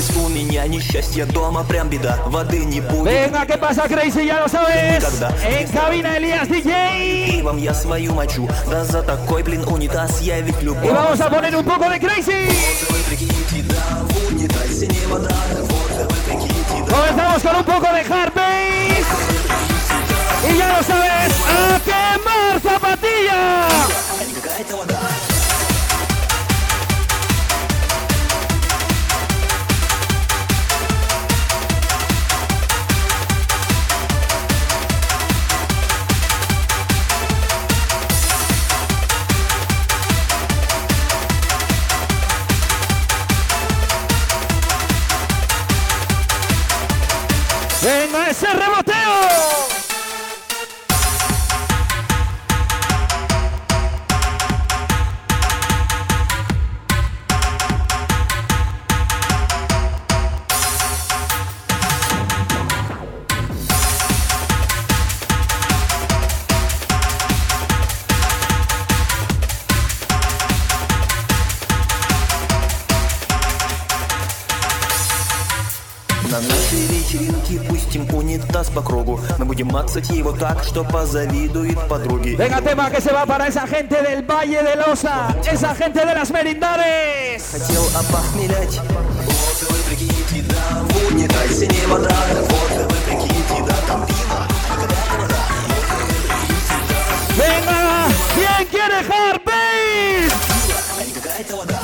Случилось у меня несчастье дома, прям беда Воды не будет Venga, ¿qué pasa, Crazy? Ya lo sabes. Никогда. En cabina Elías DJ. Пивом я свою мочу Да за такой, блин, унитаз я ведь Y любовь vamos a poner un poco de Crazy. Вы прикиньте, да, в унитазе не вода Вот вы прикиньте, да Comenzamos con un poco de hard bass. Y ya lo sabes, a quemar zapatilla. а не какая-то вода На нашей вечеринке. Пустим унитаз по кругу. Мы будем мацать его так, что позавидует подруги Venga, tema que se va para esa gente del Valle de Losa, esa gente de las merindades. Хотел опохмелять. Вот вы прикиньте, да, в унитазе не вода Вот вы прикиньте, да, там пиво. Venga, ¿quién quiere hard bass? а не какая-то вода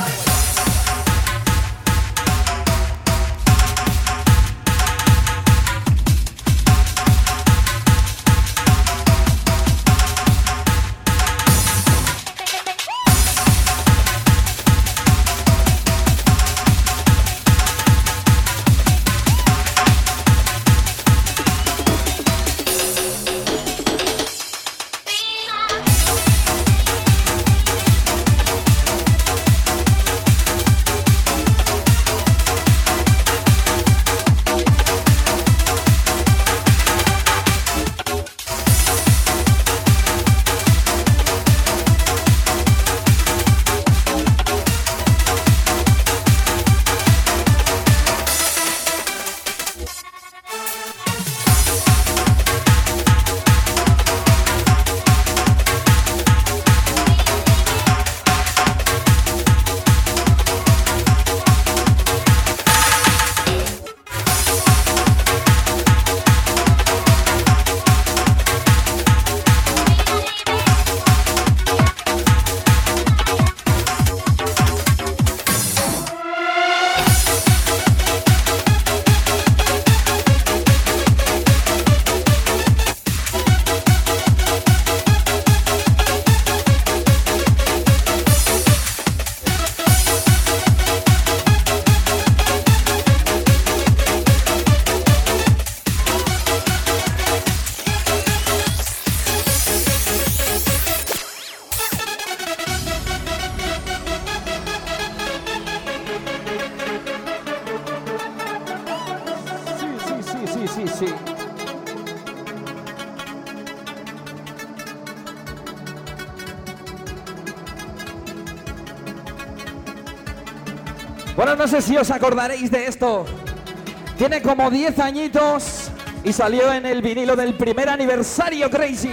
sé si os acordaréis de esto. Tiene como 10 añitos y salió en el vinilo del primer aniversario Crazy.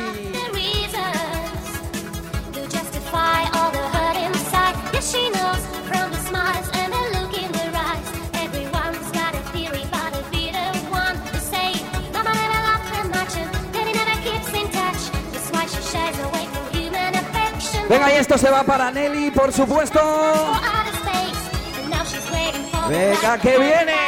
Venga, y esto se va para Nelly, por supuesto. Venga, que viene.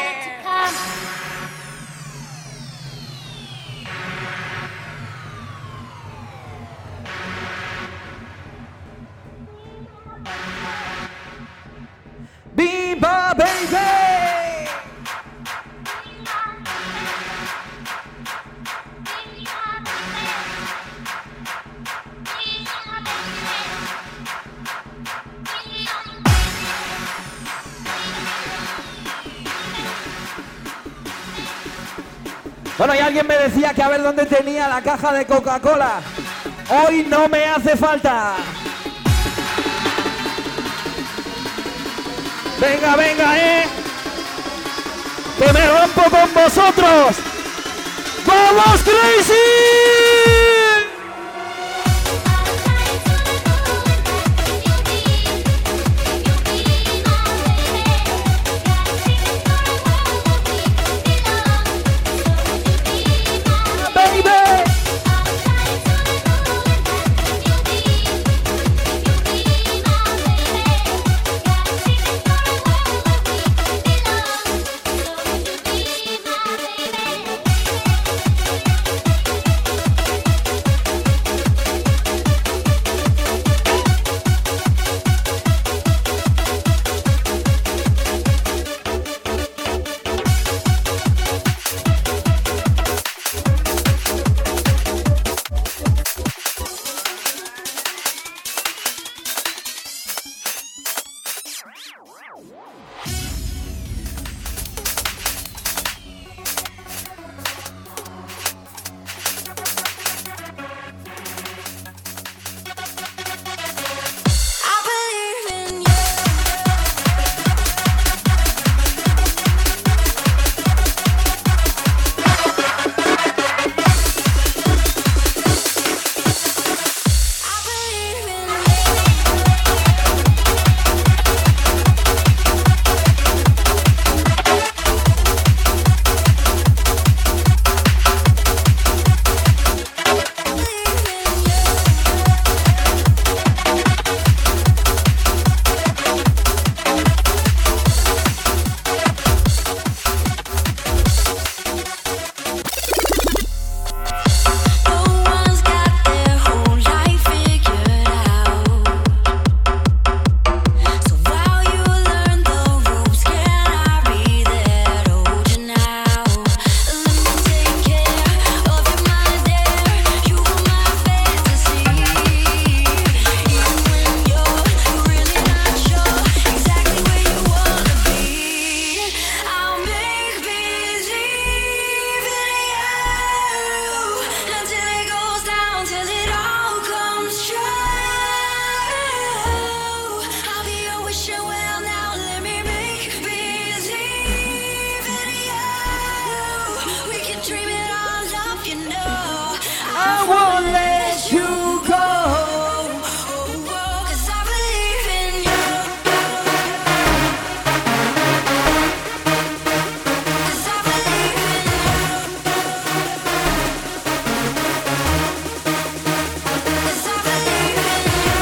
saber dónde tenía la caja de Coca-Cola. Hoy no me hace falta. Venga, venga, eh. Que me rompo con vosotros. ¡Vamos, Crazy!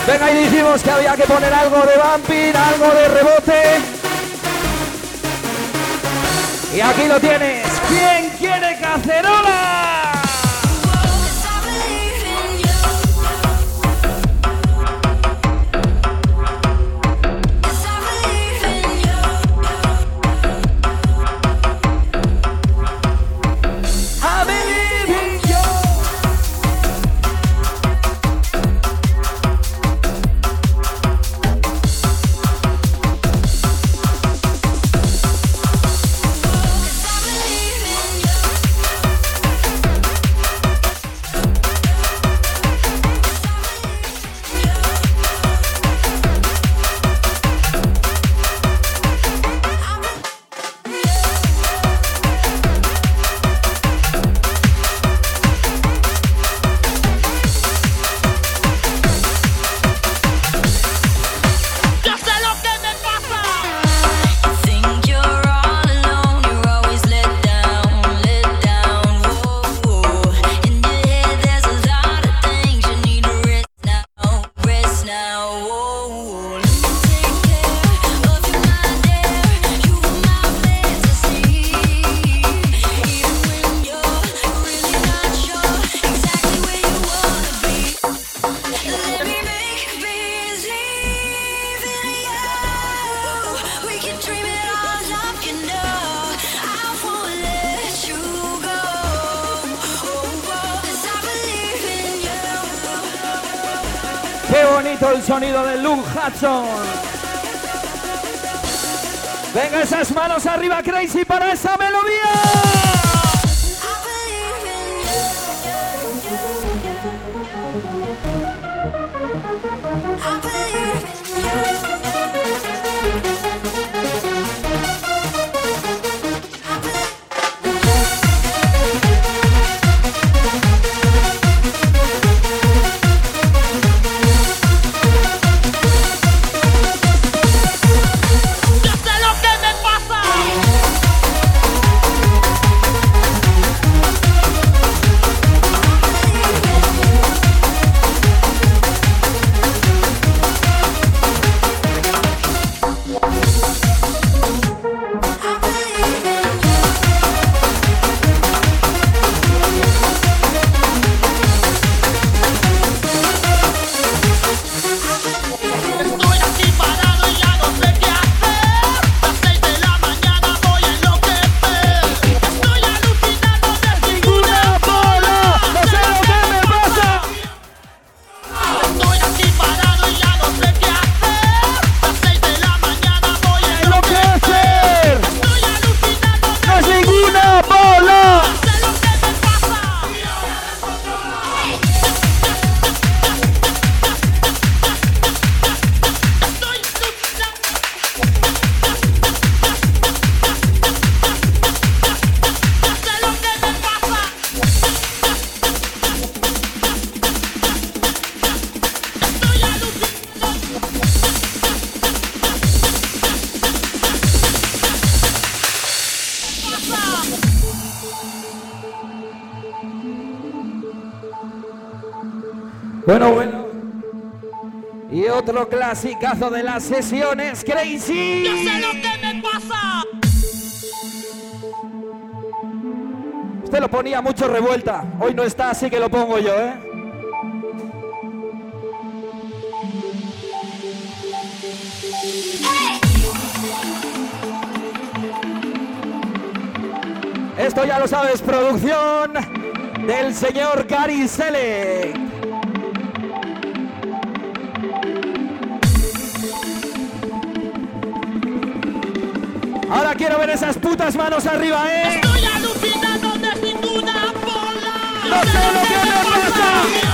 Venga, y dijimos que había que poner algo de vampir, algo de rebote. Y aquí lo tienes. ¿Quién quiere cacerola? can I see Bueno, bueno. Y otro clasicazo de las sesiones, Crazy. Yo sé lo que me pasa. Usted lo ponía mucho revuelta. Hoy no está, así que lo pongo yo, ¿eh? Esto ya lo sabes, producción del señor Gary Selec. Ahora quiero ver esas putas manos arriba, ¿eh? Estoy alucinando de ninguna bola. No sé lo que me pasa.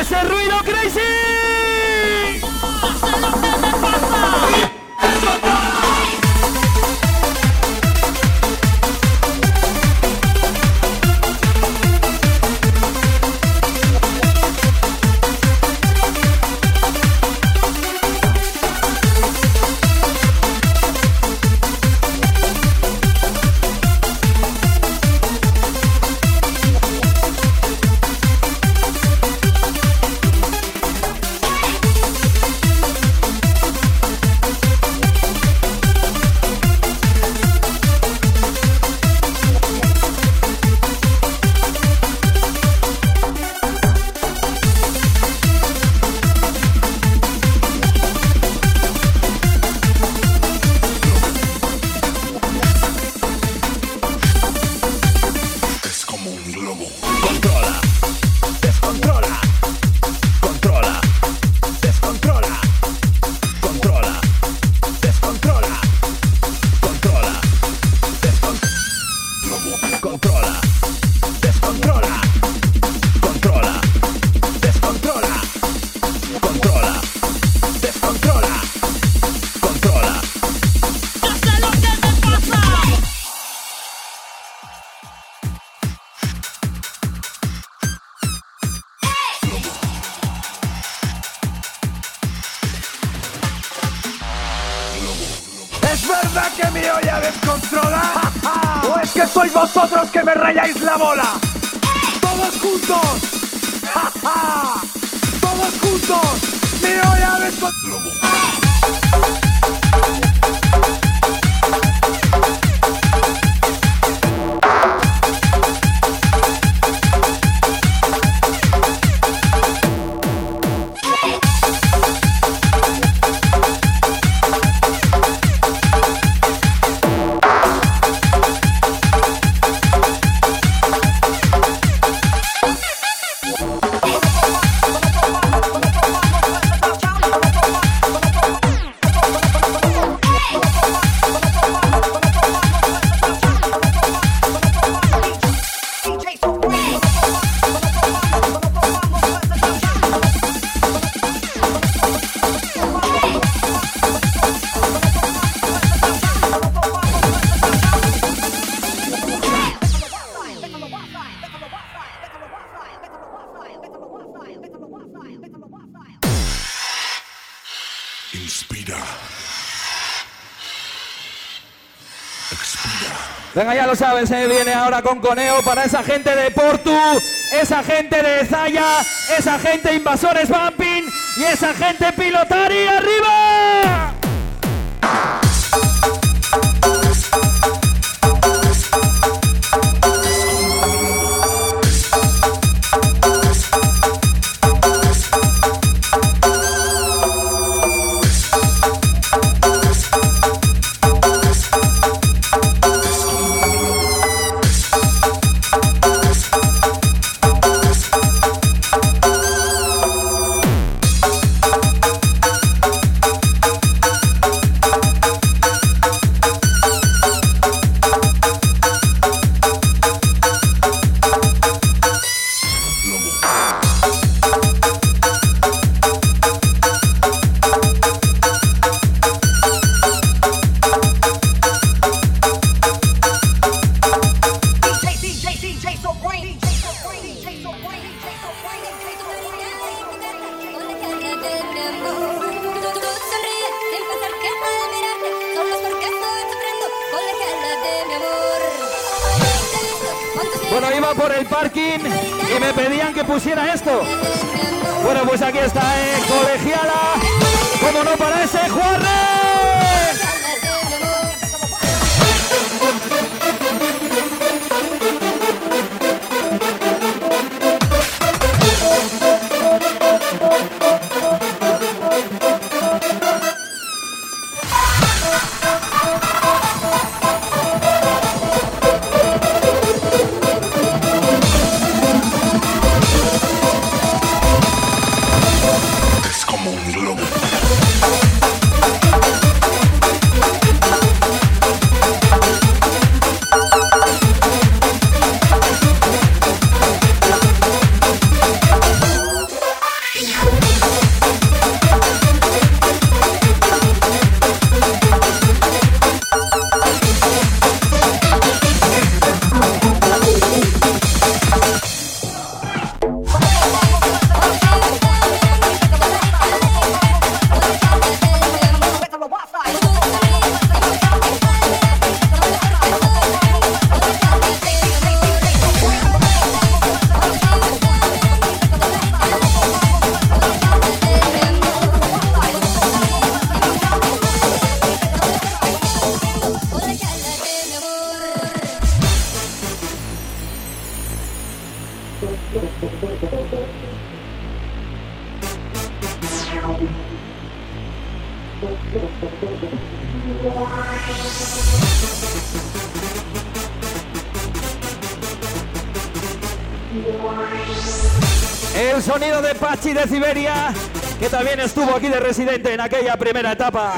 ese ruido, Crazy! 三六三三八三，Ya lo sabes, se viene ahora con coneo para esa gente de Portu, esa gente de Zaya, esa gente invasores Bumping y esa gente pilotari arriba. Siberia, que también estuvo aquí de residente en aquella primera etapa.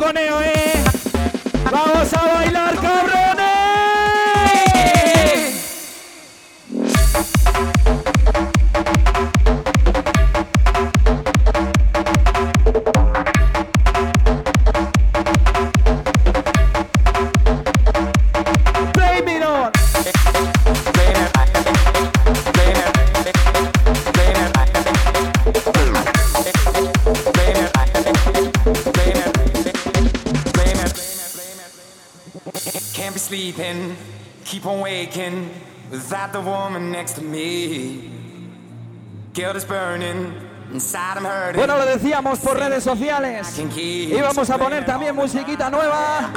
gonna Bueno, lo decíamos por redes sociales. Y vamos a poner también musiquita nueva.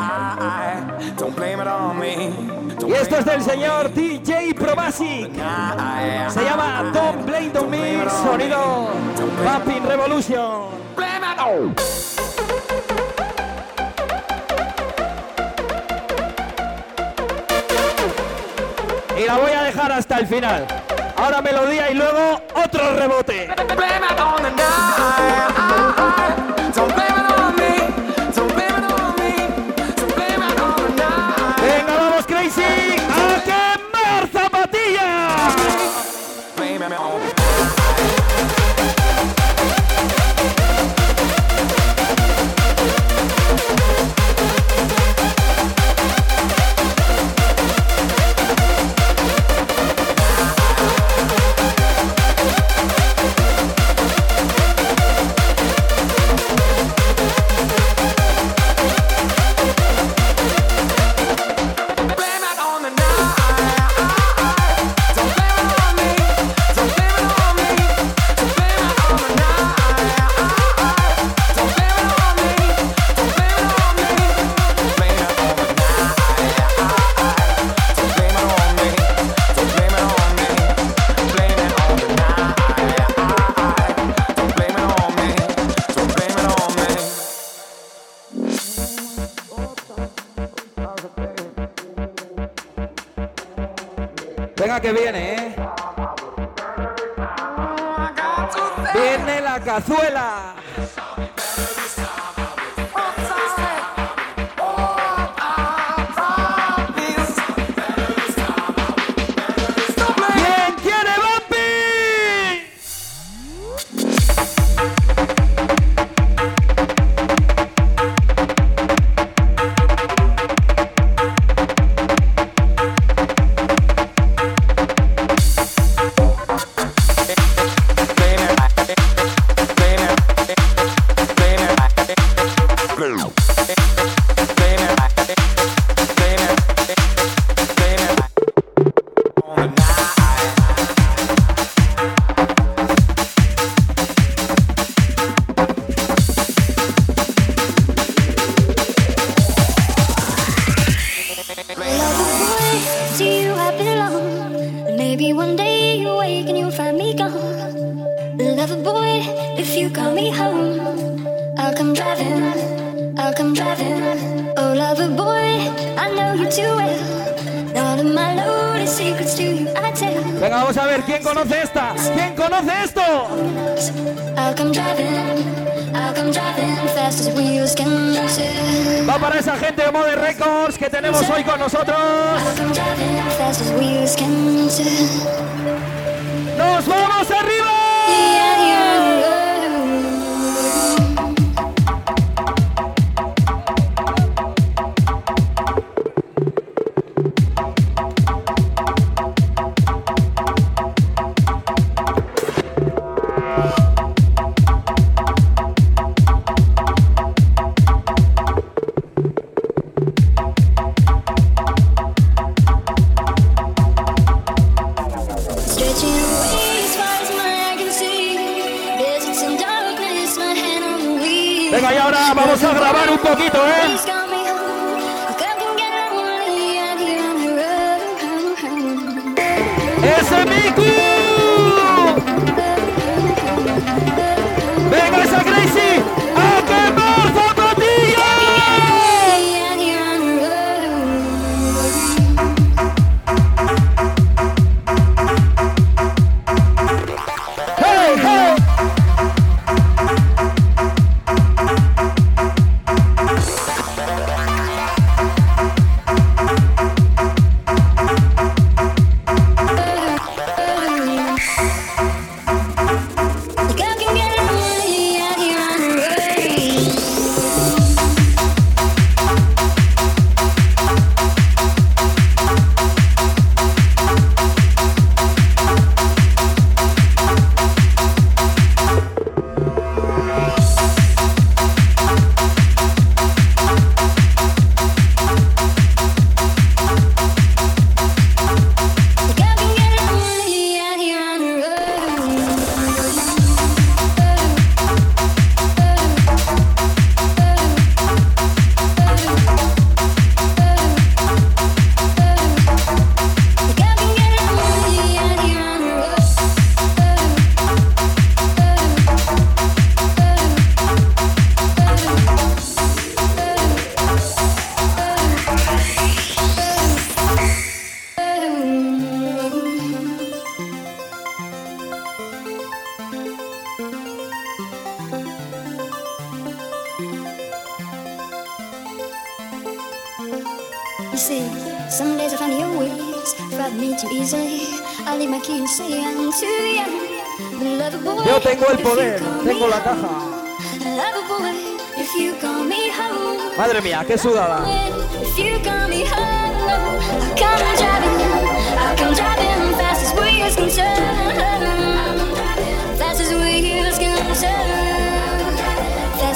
Y esto es del señor DJ Probasic. Se llama Don't Blame Don't Me, sonido Pumping Revolution. la voy a dejar hasta el final. Ahora melodía y luego otro rebote. viene, ¿eh? Viene la cazuela. Lover boy, if you call me home, I'll come driving, I'll come driving. Oh, lover boy, I know you too well. All of my loaded secrets to you I tell. Venga, vamos a ver quién conoce esta, quién conoce esto. I'll come driving, I'll come driving fast as wheels can turn. Va para esa gente de Mode Records que tenemos hoy con nosotros. I'll come driving fast as wheels can turn. Nos vamos arriba. ¡Ese Miku! ¡Venga,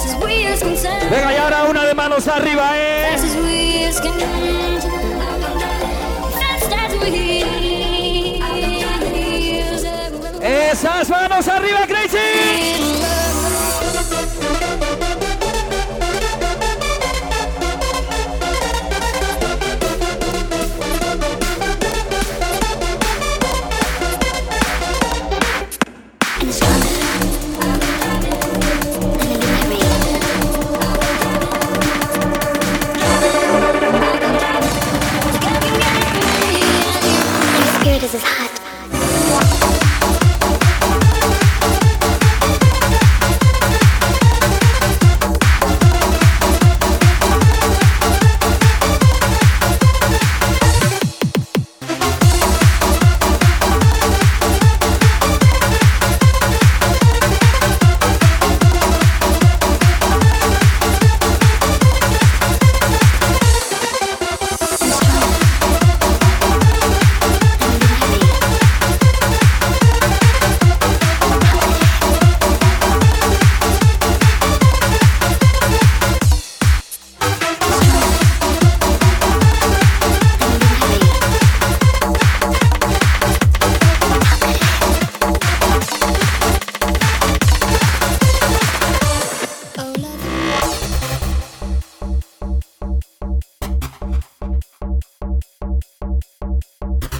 as wheels can turn. Venga, y ahora una de manos arriba, ¿eh? Esas manos arriba, Crazy.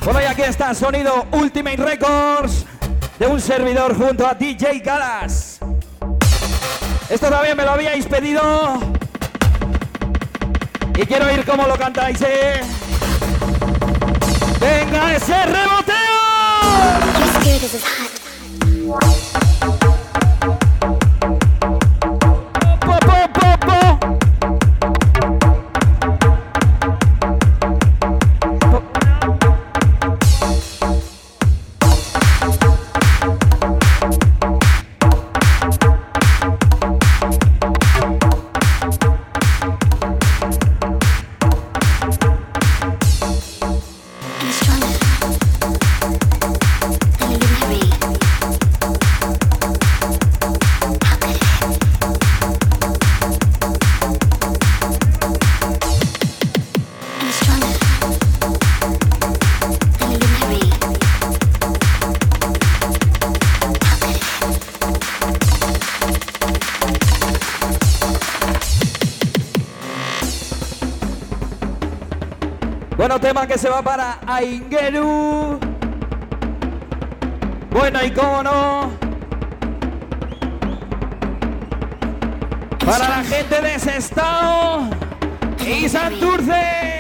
Bueno, y aquí está sonido Ultimate Records de un servidor junto a DJ Galas. Esto también me lo habíais pedido. Y quiero oír cómo lo cantáis, ¿eh? ¡Venga, ese reboteo! Se va para Aingeru. Bueno, y cómo no. Para la gente de Sestao y Santurce.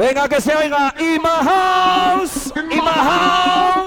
Venga, que se oiga. In my house, in my house.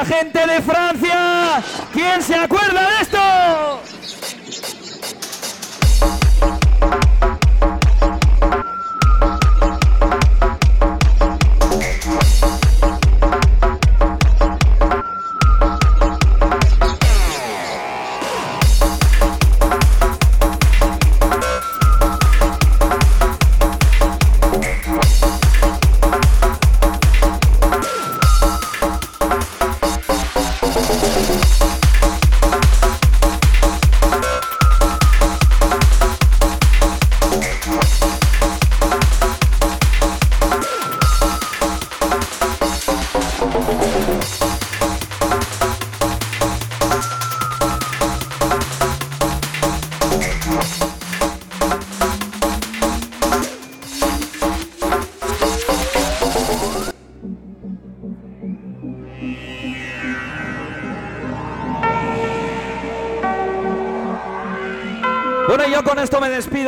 Esa gente de Francia. ¿Quién se acuerda de esto?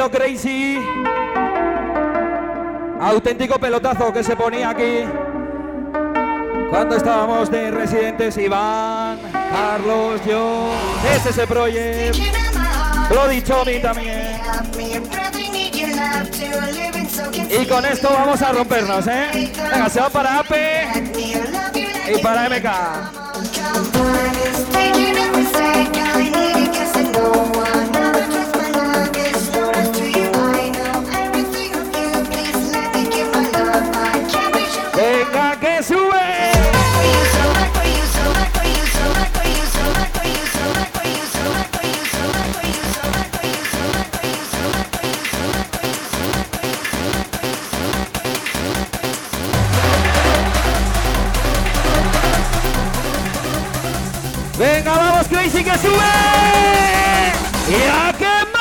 Crazy. Auténtico pelotazo que se ponía aquí. Cuando estábamos de residentes, Iván, Carlos, yo, ese Project, lo dicho a mí también. Y con esto vamos a rompernos, ¿eh? Venga, se va para Ape y para MK. Venga, vamos, Crazy, que sube. Y a quemar zapatillas.